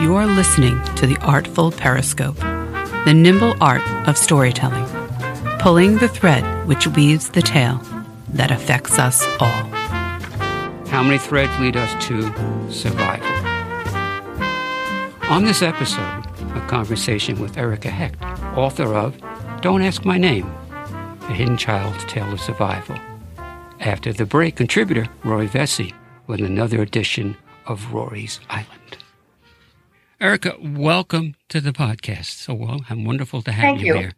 You are listening to the Artful Periscope, the nimble art of storytelling, pulling the thread which weaves the tale that affects us all. How many threads lead us to survival? On this episode, a conversation with Erica Hecht, author of Don't Ask My Name, A Hidden Child's Tale of Survival. After the break, contributor Rory Vesey with another edition of Rory's Island. Erica, welcome to the podcast. So well, I'm wonderful to have Thank you, you. here.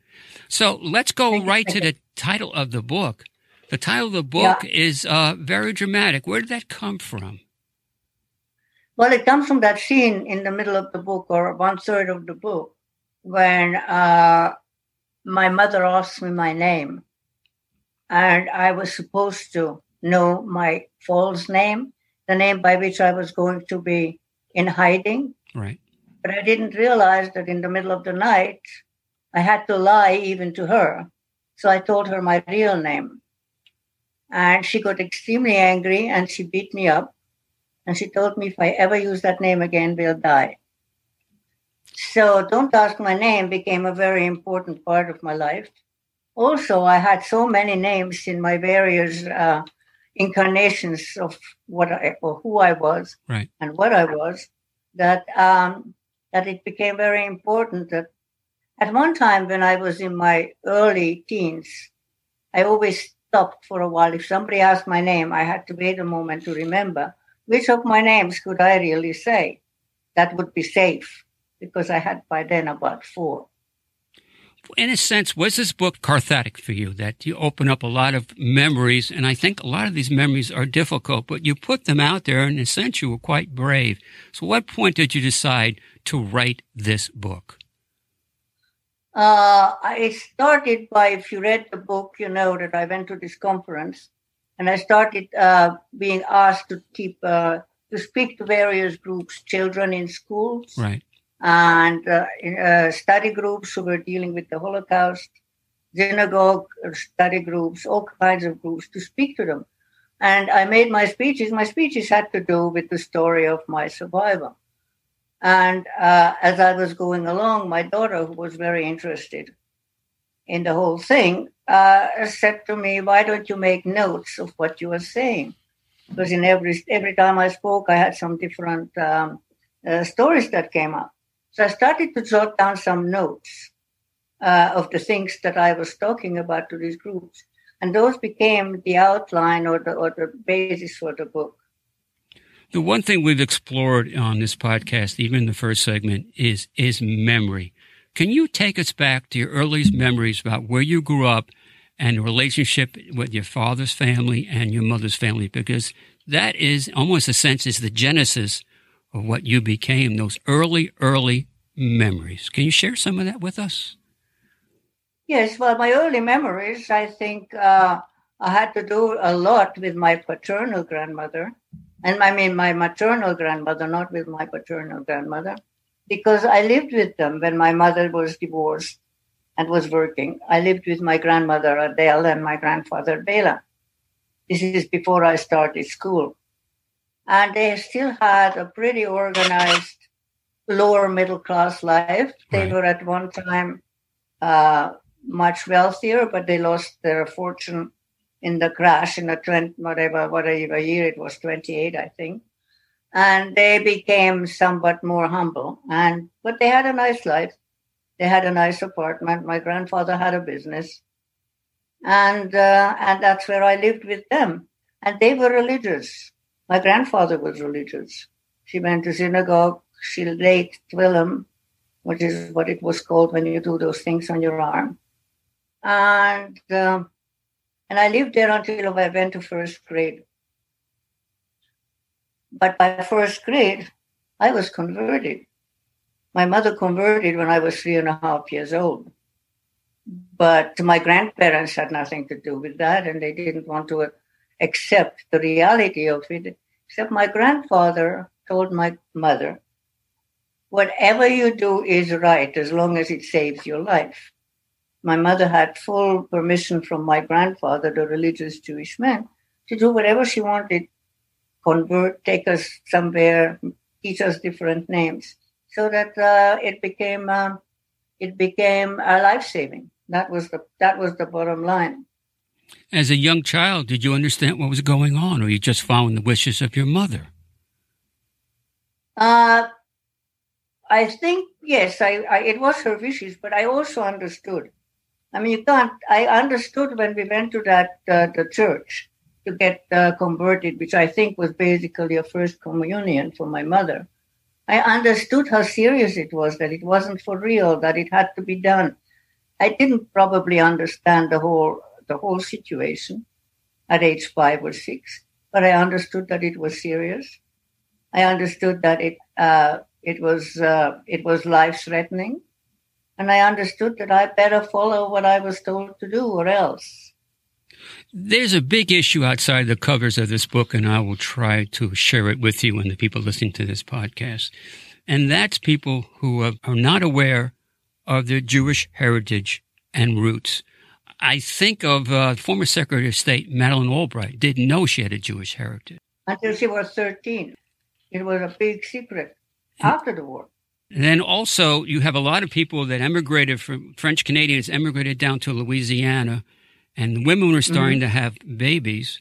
So let's go Thank you. right to the title of the book. The title of the book is uh, very dramatic. Where did that come from? Well, it comes from that scene in the middle of the book or one third of the book when uh, my mother asked me my name. And I was supposed to know my false name, the name by which I was going to be in hiding. Right. But I didn't realize that in the middle of the night, I had to lie even to her. So I told her my real name. And she got extremely angry and she beat me up. And she told me if I ever use that name again, we'll die. So Don't Ask My Name became a very important part of my life. Also, I had so many names in my various uh, incarnations of what I, or who I was Right. and what I was that um, that it became very important that at one time when I was in my early teens, I always stopped for a while. If somebody asked my name, I had to wait a moment to remember which of my names could I really say that would be safe because I had by then about four. In a sense, was this book cathartic for you? That you open up a lot of memories, and I think a lot of these memories are difficult, but you put them out there, and in a sense, you were quite brave. So, what point did you decide to write this book? Uh, I started by, if you read the book, you know that I went to this conference and I started uh, being asked to keep, uh, to speak to various groups, children in schools Right. and uh, in, uh, study groups who were dealing with the Holocaust, synagogue uh, study groups, all kinds of groups to speak to them. And I made my speeches. My speeches had to do with the story of my survival. And uh, as I was going along, my daughter, who was very interested in the whole thing, uh, said to me, "Why don't you make notes of what you are saying?" Because in every every time I spoke, I had some different um, uh, stories that came up. So I started to jot down some notes uh, of the things that I was talking about to these groups, and those became the outline or the or the basis for the book. The one thing we've explored on this podcast, even in the first segment, is is memory. Can you take us back to your earliest memories about where you grew up and the relationship with your father's family and your mother's family? Because that is almost a sense is the genesis of what you became, those early, early memories. Can you share some of that with us? Yes, well, my early memories, I think uh, I had to do a lot with my paternal grandmother. And I mean, my maternal grandmother, not with my paternal grandmother, because I lived with them when my mother was divorced and was working. I lived with my grandmother Adele and my grandfather Bela. This is before I started school. And they still had a pretty organized lower middle class life. They Right. were at one time uh, much wealthier, but they lost their fortune in the crash in the 20, whatever, whatever year it was, 28, I think. And they became somewhat more humble. And but they had a nice life. They had a nice apartment. My grandfather had a business, and uh, and that's where I lived with them. And they were religious. My grandfather was religious. She went to synagogue. She laid tefillin, which is what it was called when you do those things on your arm. And um, and I lived there until I went to first grade. But by first grade, I was converted. My mother converted when I was three and a half years old. But my grandparents had nothing to do with that, and they didn't want to accept the reality of it. Except my grandfather told my mother, whatever you do is right as long as it saves your life. My mother had full permission from my grandfather, the religious Jewish man, to do whatever she wanted convert, take us somewhere, teach us different names. so that uh, it became um, it became uh, life saving. That was the that was the bottom line. As a young child, did you understand what was going on, or you just following the wishes of your mother? Uh, I think yes, I, I, it was her wishes, but I also understood. I mean, you can't. I understood when we went to that uh, the church to get uh, converted, which I think was basically a first communion for my mother. I understood how serious it was, that it wasn't for real, that it had to be done. I didn't probably understand the whole the whole situation at age five or six, but I understood that it was serious. I understood that it uh, it was uh, it was life threatening, and I understood that I better follow what I was told to do, or else. There's a big issue outside the covers of this book, and I will try to share it with you and the people listening to this podcast. And that's people who are not aware of their Jewish heritage and roots. I think of uh, former Secretary of State Madeleine Albright didn't know she had a Jewish heritage until she was 13. It was a big secret after the war. And then also, you have a lot of people that emigrated from French Canadians emigrated down to Louisiana, and the women were starting mm-hmm. to have babies,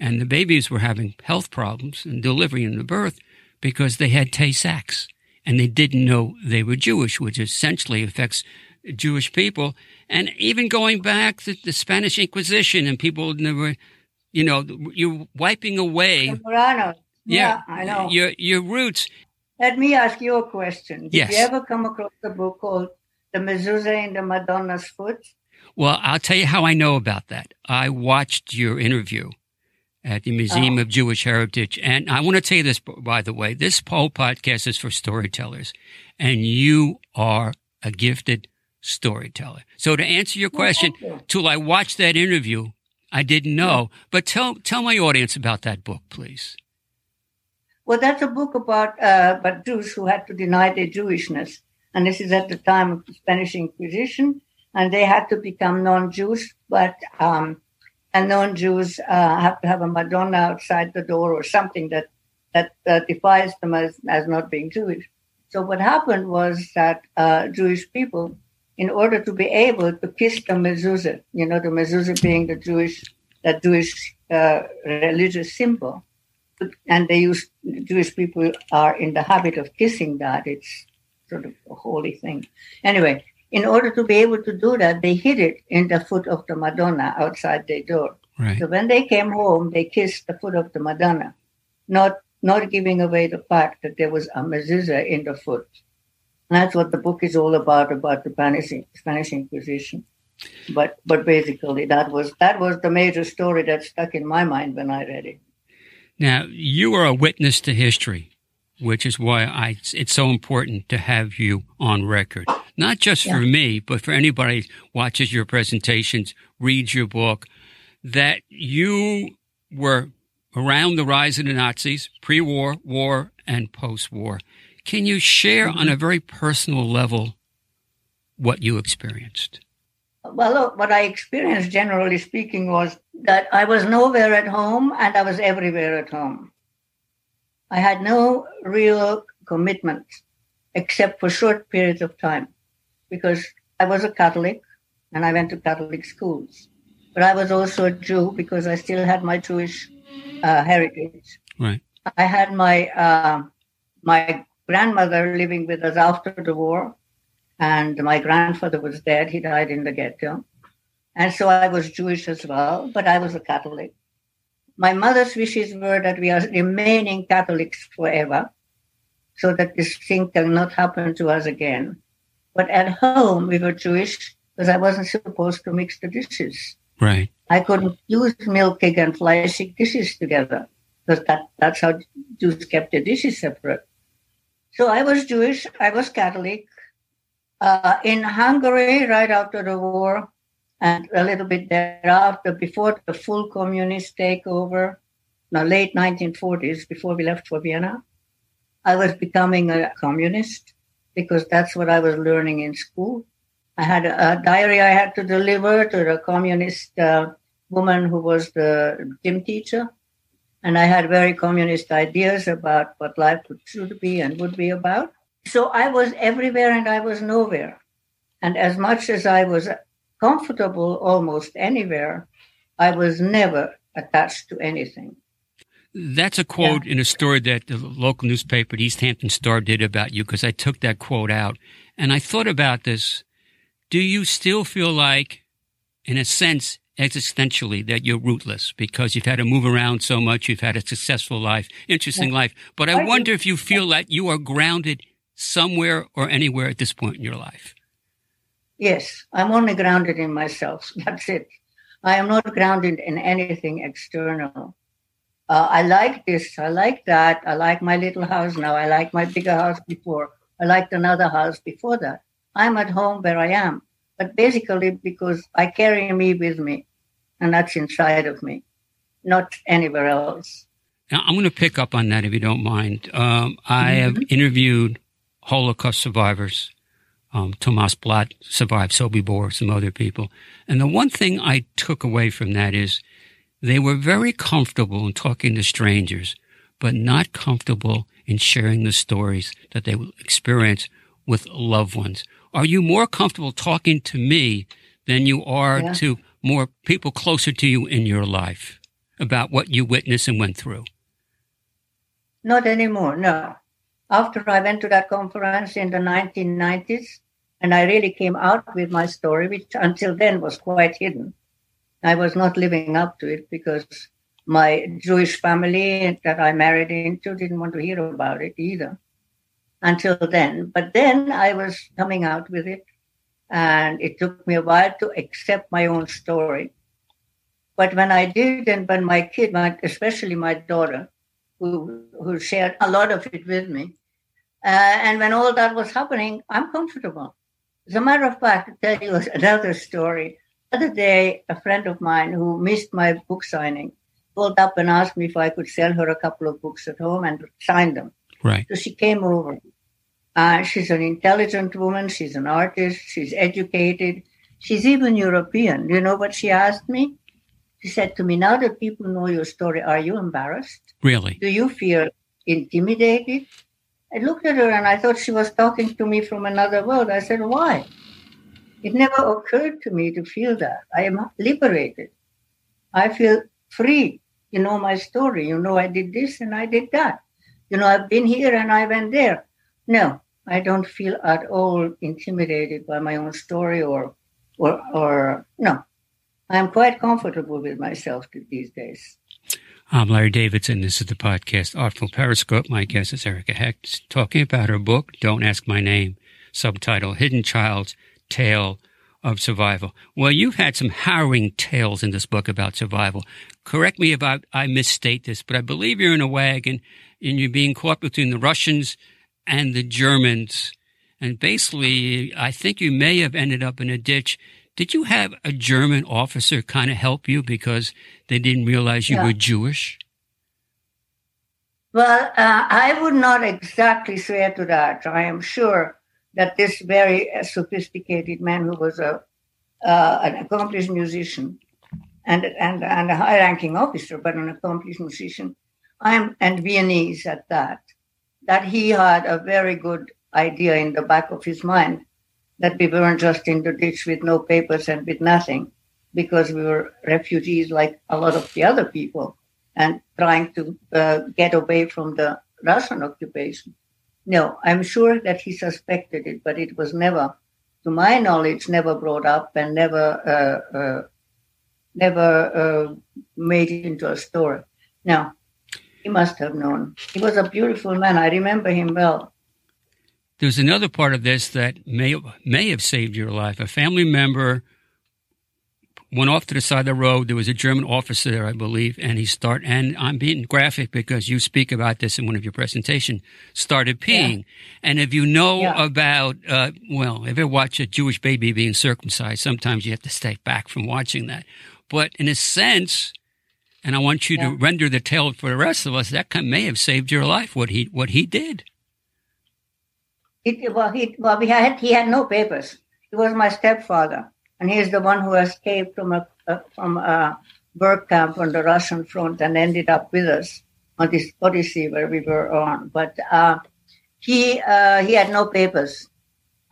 and the babies were having health problems and delivery and the birth because they had Tay Sachs and they didn't know they were Jewish, which essentially affects Jewish people. And even going back to the Spanish Inquisition and people never, you know, you're wiping away. Yeah, yeah, I know. Your, your roots. Let me ask you a question. Did yes. you ever come across a book called The Mezuzah in the Madonna's Foot? Well, I'll tell you how I know about that. I watched your interview at the Museum oh. of Jewish Heritage. And I want to tell you this, by the way, this whole podcast is for storytellers, and you are a gifted storyteller. So to answer your question, well, till I watched that interview, I didn't know. But tell tell my audience about that book, please. Well, that's a book about uh, about Jews who had to deny their Jewishness, and this is at the time of the Spanish Inquisition, and they had to become non-Jews, but um, and non-Jews uh, have to have a Madonna outside the door or something that that uh, defies them as as not being Jewish. So what happened was that uh, Jewish people in order to be able to kiss the mezuzah, you know, the mezuzah being the Jewish, that Jewish uh, religious symbol. And they use, Jewish people are in the habit of kissing that. It's sort of a holy thing. Anyway, in order to be able to do that, they hid it in the foot of the Madonna outside their door. Right. So when they came home, they kissed the foot of the Madonna, not not giving away the fact that there was a mezuzah in the foot. And That's what the book is all about, about the Spanish, Spanish Inquisition. But but basically, that was that was the major story that stuck in my mind when I read it. Now you are a witness to history, which is why I it's so important to have you on record, not just yeah. for me, but for anybody watches your presentations, reads your book, that you were around the rise of the Nazis, pre-war, war, and post-war. Can you share mm-hmm. on a very personal level what you experienced? Well, look, what I experienced, generally speaking, was that I was nowhere at home and I was everywhere at home. I had no real commitment except for short periods of time because I was a Catholic and I went to Catholic schools. But I was also a Jew because I still had my Jewish uh, heritage. Right. I had my uh, my grandmother living with us after the war, and my grandfather was dead. He died in the ghetto. And so I was Jewish as well, but I was a Catholic. My mother's wishes were that we are remaining Catholics forever, so that this thing cannot happen to us again. But at home, we were Jewish because I wasn't supposed to mix the dishes. Right. I couldn't use milkig and fleischig dishes together because that, that's how Jews kept the dishes separate. So I was Jewish, I was Catholic. Uh, in Hungary, right after the war, and a little bit thereafter, before the full communist takeover, the late 1940s, before we left for Vienna, I was becoming a communist because that's what I was learning in school. I had a, a diary I had to deliver to the communist uh, woman who was the gym teacher. And I had very communist ideas about what life should be and would be about. So I was everywhere and I was nowhere. And as much as I was comfortable almost anywhere, I was never attached to anything. That's a quote yeah. in a story that the local newspaper, the East Hampton Star, did about you because I took that quote out. And I thought about this. Do you still feel like, in a sense, existentially, that you're rootless because you've had to move around so much, you've had a successful life, interesting yeah. life. But I, I wonder if you feel that you are grounded somewhere or anywhere at this point in your life. Yes, I'm only grounded in myself. That's it. I am not grounded in anything external. Uh, I like this. I like that. I like my little house now. I like my bigger house before. I liked another house before that. I'm at home where I am, but basically because I carry me with me, and that's inside of me, not anywhere else. Now, I'm going to pick up on that if you don't mind. Um, I mm-hmm. have interviewed Holocaust survivors. Um, Thomas Blatt survived, Sobibor, some other people. And the one thing I took away from that is they were very comfortable in talking to strangers, but not comfortable in sharing the stories that they experience with loved ones. Are you more comfortable talking to me than you are yeah. to more people closer to you in your life about what you witnessed and went through? Not anymore, no. After I went to that conference in the 1990s, and I really came out with my story, which until then was quite hidden. I was not living up to it because my Jewish family that I married into didn't want to hear about it either until then. But then I was coming out with it, and it took me a while to accept my own story. But when I did, and when my kid, my, especially my daughter, who, who shared a lot of it with me, uh, and when all that was happening, I'm comfortable. As a matter of fact, to tell you another story, other day, a friend of mine who missed my book signing called up and asked me if I could sell her a couple of books at home and sign them. Right. So she came over. Uh, she's an intelligent woman. She's an artist. She's educated. She's even European. You know what she asked me? She said to me, Now that people know your story, are you embarrassed? Really? Do you feel intimidated? I looked at her and I thought she was talking to me from another world. I said, Why? It never occurred to me to feel that. I am liberated. I feel free. You know my story. You know I did this and I did that. You know I've been here and I went there. No, I don't feel at all intimidated by my own story or or or no. I'm quite comfortable with myself these days. I'm Larry Davidson. This is the podcast Artful Periscope. My guest is Erica Hecht, talking about her book, Don't Ask My Name, subtitle Hidden Child's tale of survival. Well, you've had some harrowing tales in this book about survival. Correct me if I, I misstate this, but I believe you're in a wagon and you're being caught between the Russians and the Germans. And basically, I think you may have ended up in a ditch. Did you have a German officer kind of help you because they didn't realize you yeah. were Jewish? Well, uh, I would not exactly swear to that. I am sure that this very uh, sophisticated man who was a uh, an accomplished musician and and and a high-ranking officer, but an accomplished musician, I'm and Viennese at that, that he had a very good idea in the back of his mind that we weren't just in the ditch with no papers and with nothing, because we were refugees like a lot of the other people and trying to uh, get away from the Russian occupation. No, I'm sure that he suspected it, but it was never, to my knowledge, never brought up and never, uh, uh, never uh, made into a story. Now, he must have known. He was a beautiful man. I remember him well. There's another part of this that may may have saved your life. A family member went off to the side of the road. There was a German officer there, I believe, and he start and I'm being graphic because you speak about this in one of your presentation. Started peeing, yeah. and if you know yeah. about, uh, well, if you watch a Jewish baby being circumcised, sometimes you have to stay back from watching that. But in a sense, and I want you yeah. to render the tale for the rest of us. That may have saved your life. What he what he did. It, well, he well, we had he had no papers. He was my stepfather and he's the one who escaped from a, from a work camp on the Russian front and ended up with us on this odyssey where we were on. But uh, he uh, he had no papers,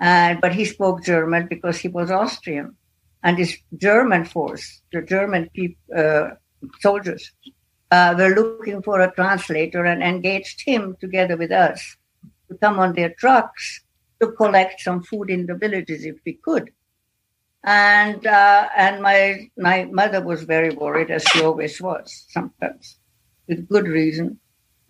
and but he spoke German because he was Austrian, and his German force, the German uh, soldiers, uh, were looking for a translator and engaged him together with us to come on their trucks to collect some food in the villages if we could. And uh, and my my mother was very worried, as she always was, sometimes with good reason.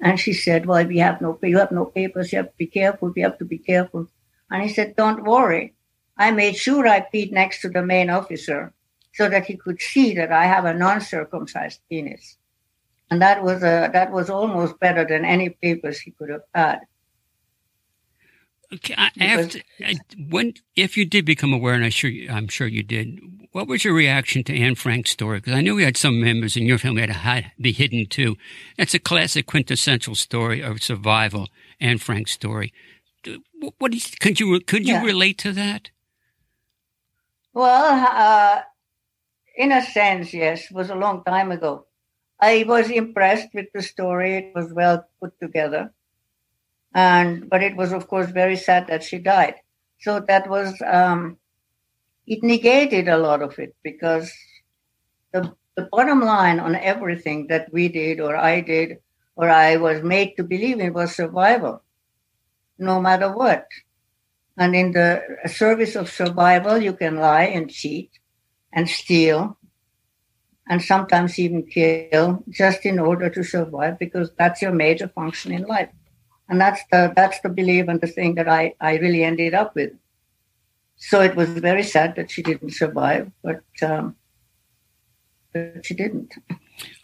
And she said, "Well, we have no you have no papers. You have to be careful. We have to be careful." And he said, "Don't worry. I made sure I peed next to the main officer so that he could see that I have a non-circumcised penis." And that was a, that was almost better than any papers he could have had. Okay, after when, if you did become aware, and I sure I'm sure you did, what was your reaction to Anne Frank's story? Because I knew we had some members in your family that had to be hidden too. That's a classic quintessential story of survival. Anne Frank's story. What, what you, could you could you yeah. relate to that? Well, uh, in a sense, yes. It was a long time ago. I was impressed with the story. It was well put together and but it was of course very sad that she died. So that was um, it negated a lot of it because the, the bottom line on everything that we did or i did or i was made to believe in was survival no matter what. And in the service of survival you can lie and cheat and steal and sometimes even kill just in order to survive because that's your major function in life and that's the that's the belief and the thing that I, I really ended up with. So it was very sad that she didn't survive, but um, but she didn't.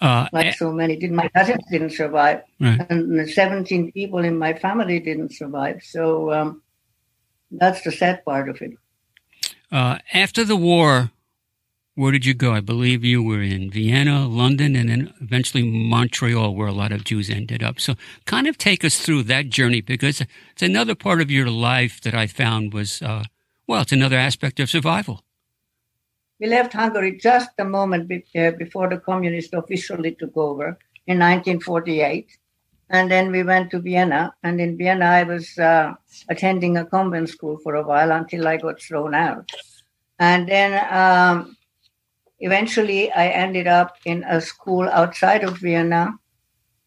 Uh, like so many did. My cousins didn't survive, right. and 17 people in my family didn't survive. So um, that's the sad part of it. Uh, after the war, where did you go? I believe you were in Vienna, London, and then eventually Montreal, where a lot of Jews ended up. So, kind of take us through that journey because it's another part of your life that I found was, uh, well, it's another aspect of survival. We left Hungary just a moment uh, before the communists officially took over in 1948. And then we went to Vienna. And in Vienna, I was uh, attending a convent school for a while until I got thrown out. And then um, Eventually, I ended up in a school outside of Vienna,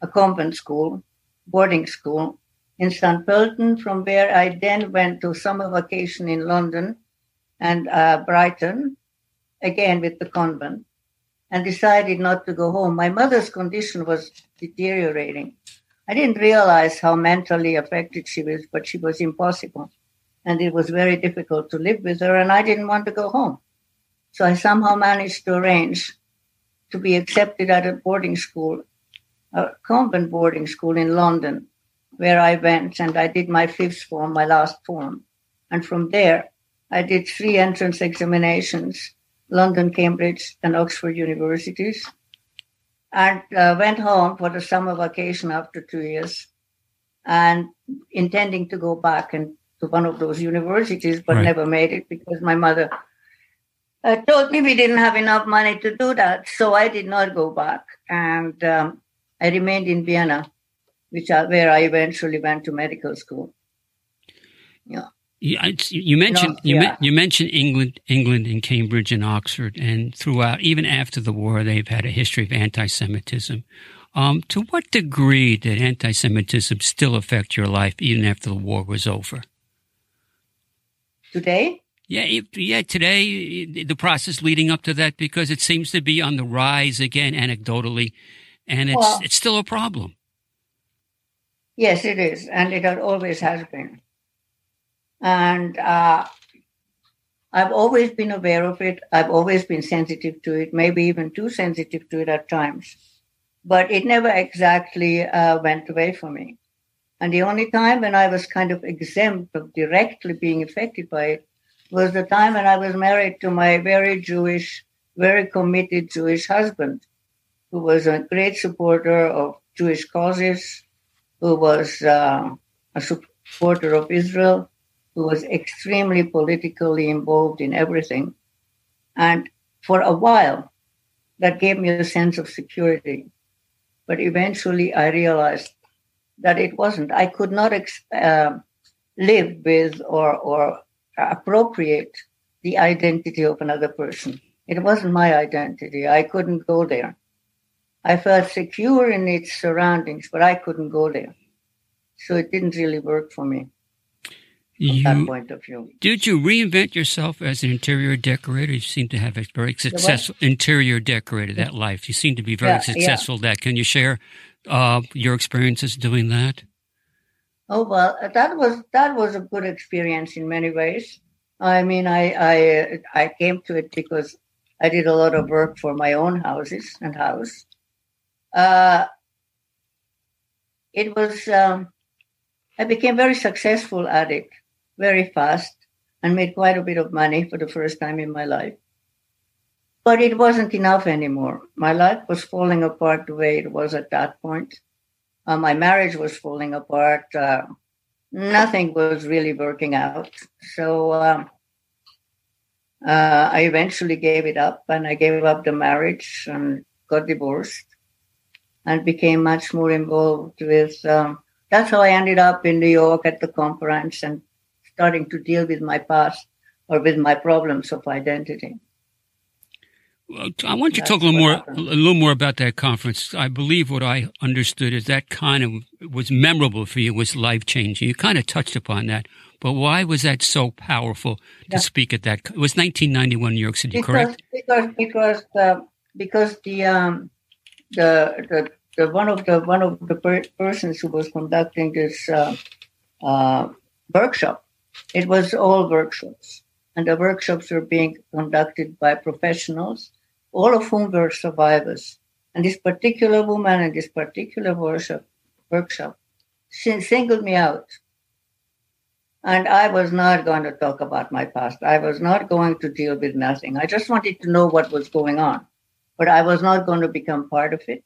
a convent school, boarding school in St. Pölten, from where I then went to summer vacation in London and uh, Brighton, again with the convent, and decided not to go home. My mother's condition was deteriorating. I didn't realize how mentally affected she was, but she was impossible. And it was very difficult to live with her, and I didn't want to go home. So I somehow managed to arrange to be accepted at a boarding school, a convent boarding school in London, where I went and I did my fifth form, my last form. And from there, I did three entrance examinations, London, Cambridge, and Oxford universities, and uh, went home for the summer vacation after two years and intending to go back and to one of those universities, but right. never made it because my mother uh, told me we didn't have enough money to do that. So I did not go back. And um, I remained in Vienna, which I, where I eventually went to medical school. Yeah. You, you mentioned no, you, you mentioned England, England, and Cambridge and Oxford, and throughout, even after the war, they've had a history of anti-Semitism. Um, to what degree did anti-Semitism still affect your life, even after the war was over? Today, yeah, yeah. Today, the process leading up to that, because it seems to be on the rise again, anecdotally, and it's well, it's still a problem. Yes, it is, and it always has been. And uh, I've always been aware of it. I've always been sensitive to it, maybe even too sensitive to it at times. But it never exactly uh, went away for me. And the only time when I was kind of exempt of directly being affected by it was the time when I was married to my very Jewish, very committed Jewish husband, who was a great supporter of Jewish causes, who was uh, a supporter of Israel, who was extremely politically involved in everything. And for a while, that gave me a sense of security. But eventually, I realized that it wasn't. I could not ex- uh, live with or, or appropriate the identity of another person. It wasn't my identity. I couldn't go there. I felt secure in its surroundings, but I couldn't go there. So it didn't really work for me you, that point of view. Did you reinvent yourself as an interior decorator? You seem to have a very successful interior decorator that life. You seem to be very yeah, successful yeah. that. Can you share uh, your experiences doing that? Oh well, that was that was a good experience in many ways. I mean, I I I came to it because I did a lot of work for my own houses and house. Uh, it was um, I became very successful at it very fast and made quite a bit of money for the first time in my life. But it wasn't enough anymore. My life was falling apart the way it was at that point. Uh, my marriage was falling apart. Uh, nothing was really working out. So um, uh, I eventually gave it up and I gave up the marriage and got divorced and became much more involved with. Um, that's how I ended up in New York at the conference and starting to deal with my past or with my problems of identity. I want you to talk a little more, happened. a little more about that conference. I believe what I understood is that kind of was memorable for you, was life changing. You kind of touched upon that, but why was that so powerful to yeah. speak at that? It was 1991 New York City, because, correct? Because because the because the um the the, the one of the one of the per- persons who was conducting this uh, uh, workshop it was all workshops, and the workshops were being conducted by professionals, all of whom were survivors. And this particular woman in this particular workshop, workshop singled me out. And I was not going to talk about my past. I was not going to deal with nothing. I just wanted to know what was going on, but I was not going to become part of it.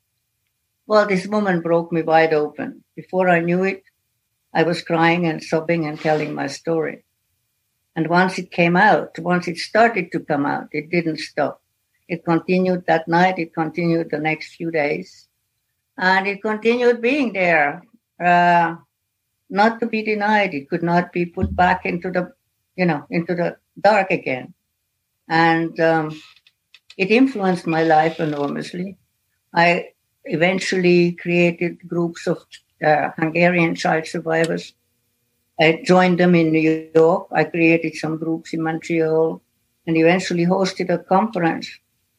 Well, this woman broke me wide open. Before I knew it, I was crying and sobbing and telling my story. And once it came out, once it started to come out, it didn't stop. It continued that night, it continued the next few days, and it continued being there, uh, not to be denied. It could not be put back into the, you know, into the dark again. And um, it influenced my life enormously. I eventually created groups of uh, Hungarian child survivors. I joined them in New York. I created some groups in Montreal and eventually hosted a conference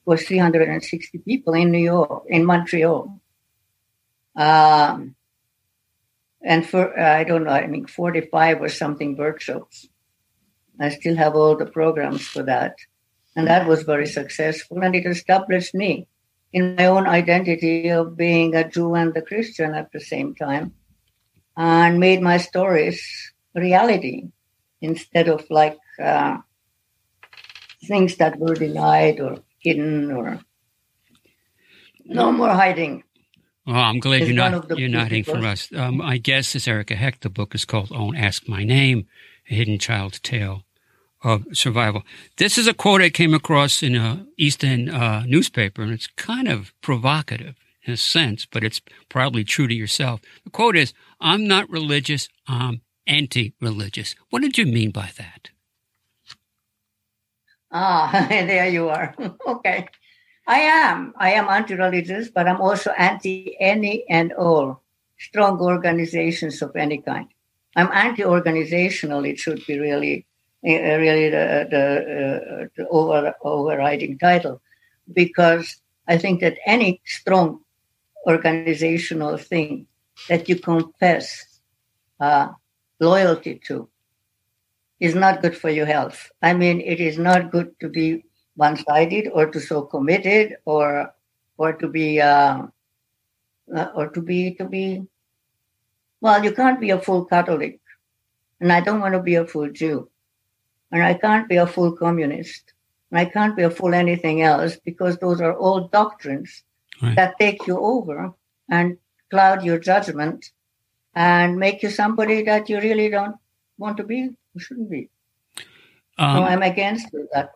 for 360 people in New York, in Montreal. Um, and for, I don't know, I mean, 45 or something workshops. I still have all the programs for that. And that was very successful and it established me in my own identity of being a Jew and a Christian at the same time, and made my stories reality instead of like uh, things that were denied or hidden or no more hiding. Well, I'm glad it's you're not you're not hiding from us. Um, I guess it's Erica Hecht. The book is called "Don't Ask My Name: A Hidden Child's Tale." of survival. This is a quote I came across in a East End uh, newspaper, and it's kind of provocative in a sense, but it's probably true to yourself. The quote is, I'm not religious, I'm anti-religious. What did you mean by that? Ah, there you are. okay. I am. I am anti-religious, but I'm also anti any and all strong organizations of any kind. I'm anti-organizational. It should be really uh, really the, the, uh, the over, overriding title, because I think that any strong organizational thing that you confess uh, loyalty to is not good for your health. I mean, it is not good to be one-sided or to so committed or or to be uh, uh, or to be to be well, you can't be a full Catholic, and I don't want to be a full Jew. And I can't be a full communist. And I can't be a full anything else because those are all doctrines right. that take you over and cloud your judgment and make you somebody that you really don't want to be, shouldn't be. Um, so I'm against that.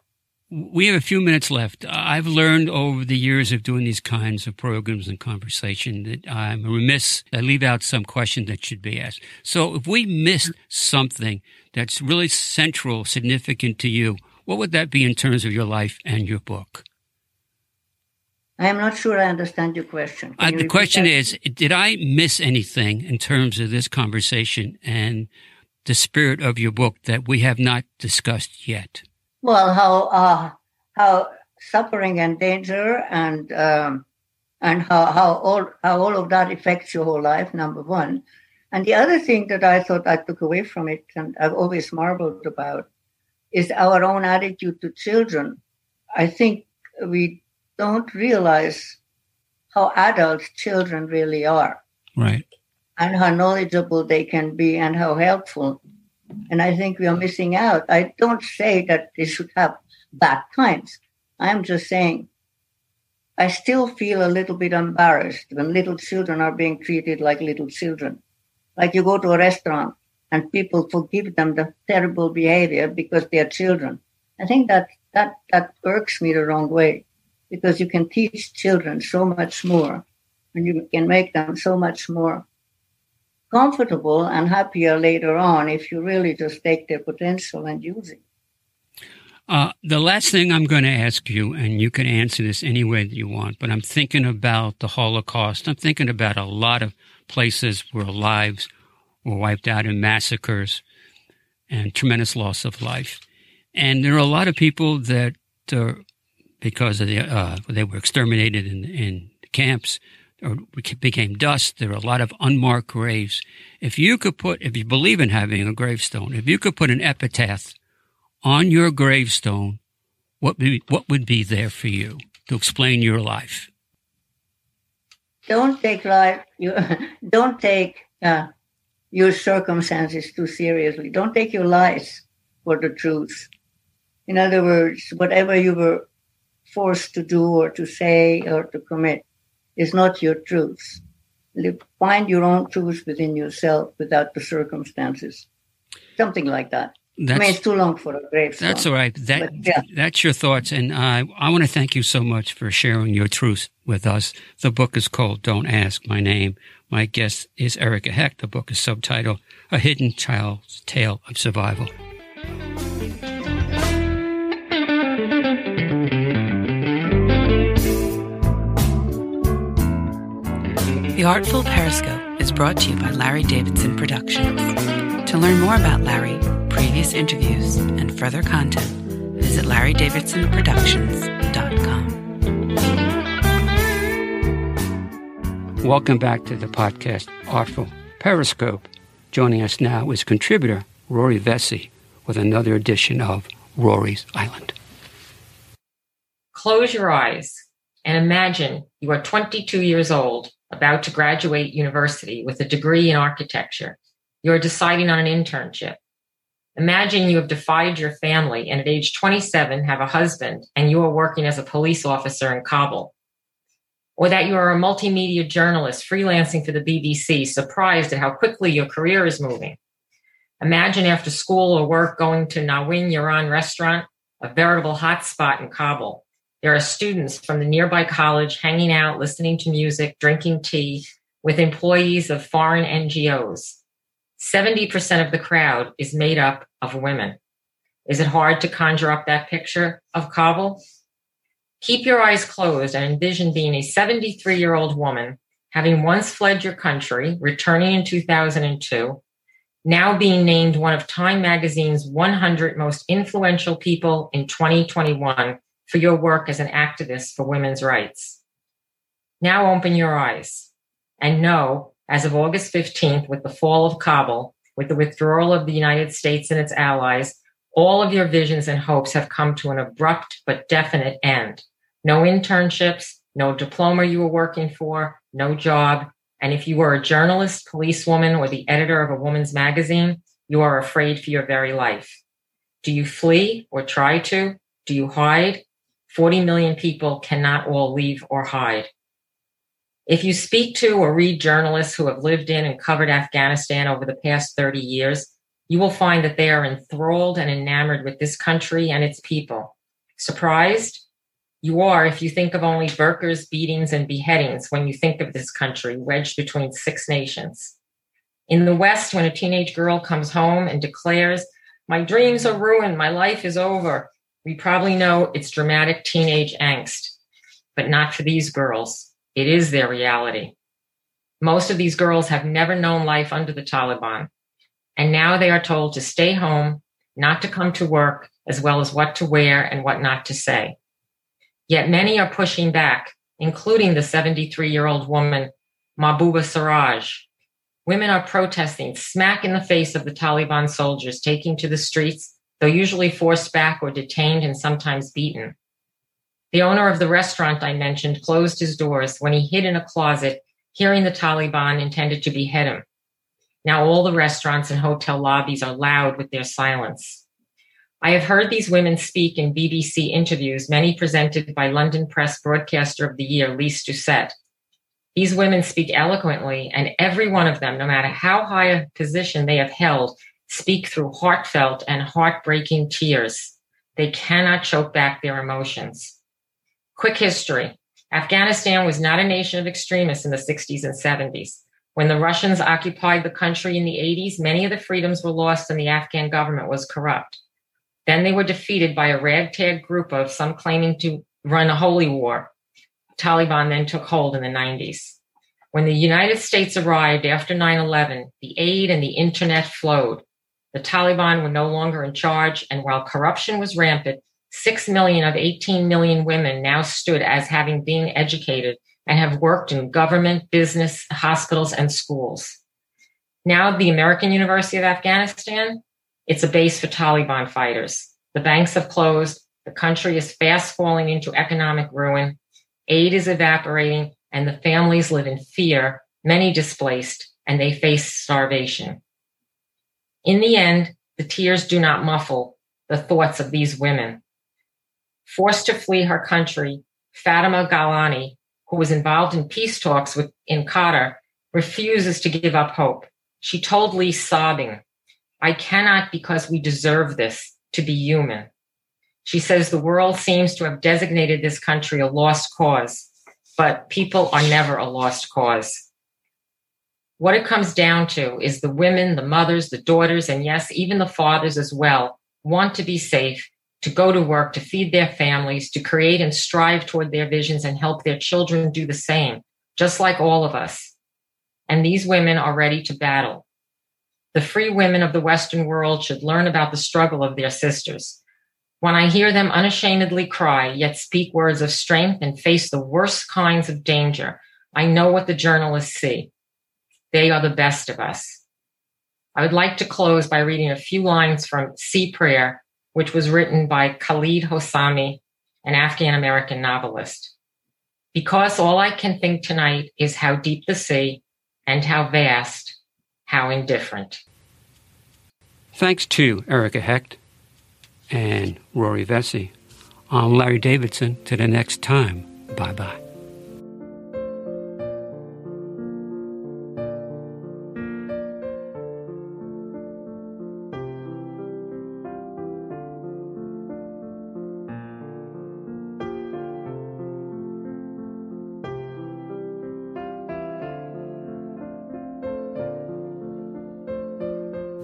we have a few minutes left. I've learned over the years of doing these kinds of programs and conversation that I'm remiss. I leave out some questions that should be asked. So if we missed something that's really central, significant to you, what would that be in terms of your life and your book? I am not sure I understand your question. Uh, you the question that? is Did I miss anything in terms of this conversation and the spirit of your book that we have not discussed yet? Well, how uh, how suffering and danger and um, and how how all how all of that affects your whole life. Number one, and the other thing that I thought I took away from it, and I've always marveled about, is our own attitude to children. I think we don't realize how adult children really are. Right. And how knowledgeable they can be and how helpful. And I think we are missing out. I don't say that they should have bad times. I'm just saying I still feel a little bit embarrassed when little children are being treated like little children. Like you go to a restaurant and people forgive them the terrible behavior because they are children. I think that that that irks me the wrong way because you can teach children so much more and you can make them so much more comfortable and happier later on if you really just take their potential and use it. Uh, the last thing I'm going to ask you, and you can answer this any way that you want, but I'm thinking about the Holocaust. I'm thinking about a lot of places where lives were wiped out in massacres and tremendous loss of life. And there are a lot of people that uh, because the, uh, they were exterminated in, in camps or became dust. There are a lot of unmarked graves. If you could put, if you believe in having a gravestone, if you could put an epitaph on your gravestone, what be, what would be there for you to explain your life? Don't take life. You don't take uh, your circumstances too seriously. Don't take your lies for the truth. In other words, whatever you were forced to do or to say or to commit is not your truth. Find your own truth within yourself without the circumstances. Something like that. That's, I mean, it's too long for a gravestone. That's all right. That, but, yeah. That's your thoughts. And I want to thank you so much for sharing your truth with us. The book is called Don't Ask My Name. My guest is Erica Hecht. The book is subtitled A Hidden Child's Tale of Survival. The Artful Periscope is brought to you by Larry Davidson Productions. To learn more about Larry, previous interviews, and further content, visit larrydavidsonproductions.com. Welcome back to the podcast Artful Periscope. Joining us now is contributor Rory Vesey with another edition of Rory's Island. Close your eyes and imagine you are 22 years old about to graduate university with a degree in architecture. You're deciding on an internship. Imagine you have defied your family and at age 27 have a husband and you are working as a police officer in Kabul. Or that you are a multimedia journalist freelancing for the BBC, surprised at how quickly your career is moving. Imagine after school or work going to Nawin Yaran restaurant, a veritable hotspot in Kabul. There are students from the nearby college hanging out, listening to music, drinking tea with employees of foreign NGOs. 70% of the crowd is made up of women. Is it hard to conjure up that picture of Kabul? Keep your eyes closed and envision being a 73 year old woman, having once fled your country, returning in 2002, now being named one of Time Magazine's 100 most influential people in 2021 for your work as an activist for women's rights. Now open your eyes and know, as of August 15th, with the fall of Kabul, with the withdrawal of the United States and its allies, all of your visions and hopes have come to an abrupt but definite end. No internships, no diploma you were working for, no job. And if you were a journalist, policewoman, or the editor of a woman's magazine, you are afraid for your very life. Do you flee or try to? Do you hide? 40 million people cannot all leave or hide. If you speak to or read journalists who have lived in and covered Afghanistan over the past 30 years, you will find that they are enthralled and enamored with this country and its people. Surprised? You are if you think of only burqas, beatings, and beheadings when you think of this country wedged between six nations. In the West, when a teenage girl comes home and declares, My dreams are ruined, my life is over, we probably know it's dramatic teenage angst. But not for these girls. It is their reality. Most of these girls have never known life under the Taliban. And now they are told to stay home, not to come to work, as well as what to wear and what not to say. Yet many are pushing back, including the 73 year old woman, Mahbouba Seraj. Women are protesting smack in the face of the Taliban soldiers taking to the streets, though usually forced back or detained and sometimes beaten. The owner of the restaurant I mentioned closed his doors when he hid in a closet, hearing the Taliban intended to behead him. Now all the restaurants and hotel lobbies are loud with their silence. I have heard these women speak in BBC interviews, many presented by London Press Broadcaster of the Year, Lyse Doucet. These women speak eloquently, and every one of them, no matter how high a position they have held, speak through heartfelt and heartbreaking tears. They cannot choke back their emotions. Quick history Afghanistan was not a nation of extremists in the 60s and 70s. When the Russians occupied the country in the 80s, many of the freedoms were lost and the Afghan government was corrupt. Then they were defeated by a ragtag group of some claiming to run a holy war. Taliban then took hold in the 90s. When the United States arrived after 9 11, the aid and the internet flowed. The Taliban were no longer in charge, and while corruption was rampant, 6 million of 18 million women now stood as having been educated and have worked in government, business, hospitals, and schools. Now, the American University of Afghanistan it's a base for Taliban fighters. The banks have closed. The country is fast falling into economic ruin. Aid is evaporating and the families live in fear, many displaced, and they face starvation. In the end, the tears do not muffle the thoughts of these women. Forced to flee her country, Fatima Gailani, who was involved in peace talks with, in Qatar, refuses to give up hope. She told Lee sobbing, I cannot because we deserve this to be human. She says the world seems to have designated this country a lost cause, but people are never a lost cause. What it comes down to is the women, the mothers, the daughters, and yes, even the fathers as well want to be safe, to go to work, to feed their families, to create and strive toward their visions and help their children do the same, just like all of us. And these women are ready to battle. The free women of the Western world should learn about the struggle of their sisters. When I hear them unashamedly cry, yet speak words of strength and face the worst kinds of danger, I know what the journalists see. They are the best of us. I would like to close by reading a few lines from Sea Prayer, which was written by Khaled Hosseini, an Afghan American novelist. Because all I can think tonight is how deep the sea and how vast how indifferent. Thanks to Erica Hecht and Rory Vesey. I'm Larry Davidson. To the next time, bye bye.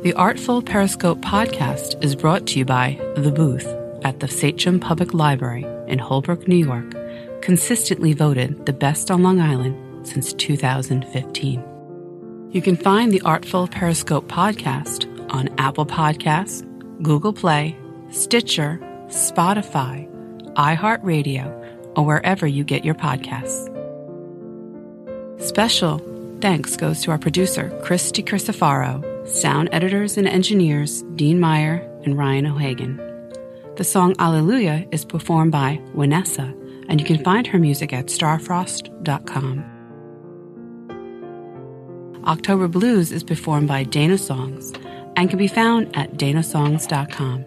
The Artful Periscope podcast is brought to you by The Booth at the Sachem Public Library in Holbrook, New York, consistently voted the best on Long Island since 2015. You can find the Artful Periscope podcast on Apple Podcasts, Google Play, Stitcher, Spotify, iHeartRadio, or wherever you get your podcasts. Special thanks goes to our producer, Christy Crisafaro Sound editors and engineers Dean Meyer and Ryan O'Hagan. The song Alleluia is performed by Vanessa, and you can find her music at starfrost.com. October Blues is performed by Dana Songs and can be found at danasongs.com.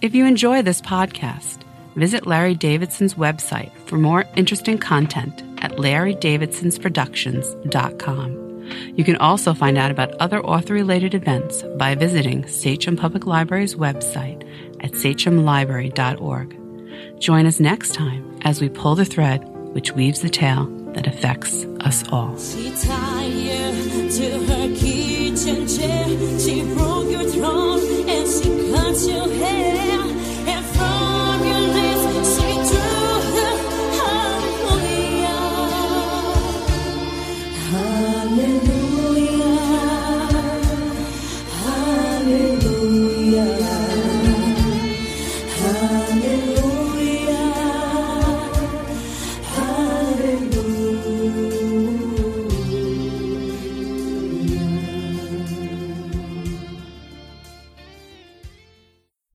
If you enjoy this podcast, visit Larry Davidson's website for more interesting content at larrydavidsonsproductions.com. You can also find out about other author related events by visiting Sachem Public Library's website at sachemlibrary.org. Join us next time as we pull the thread which weaves the tale that affects us all. She tired to her kitchen chair. She broke your throne and she cut your hair.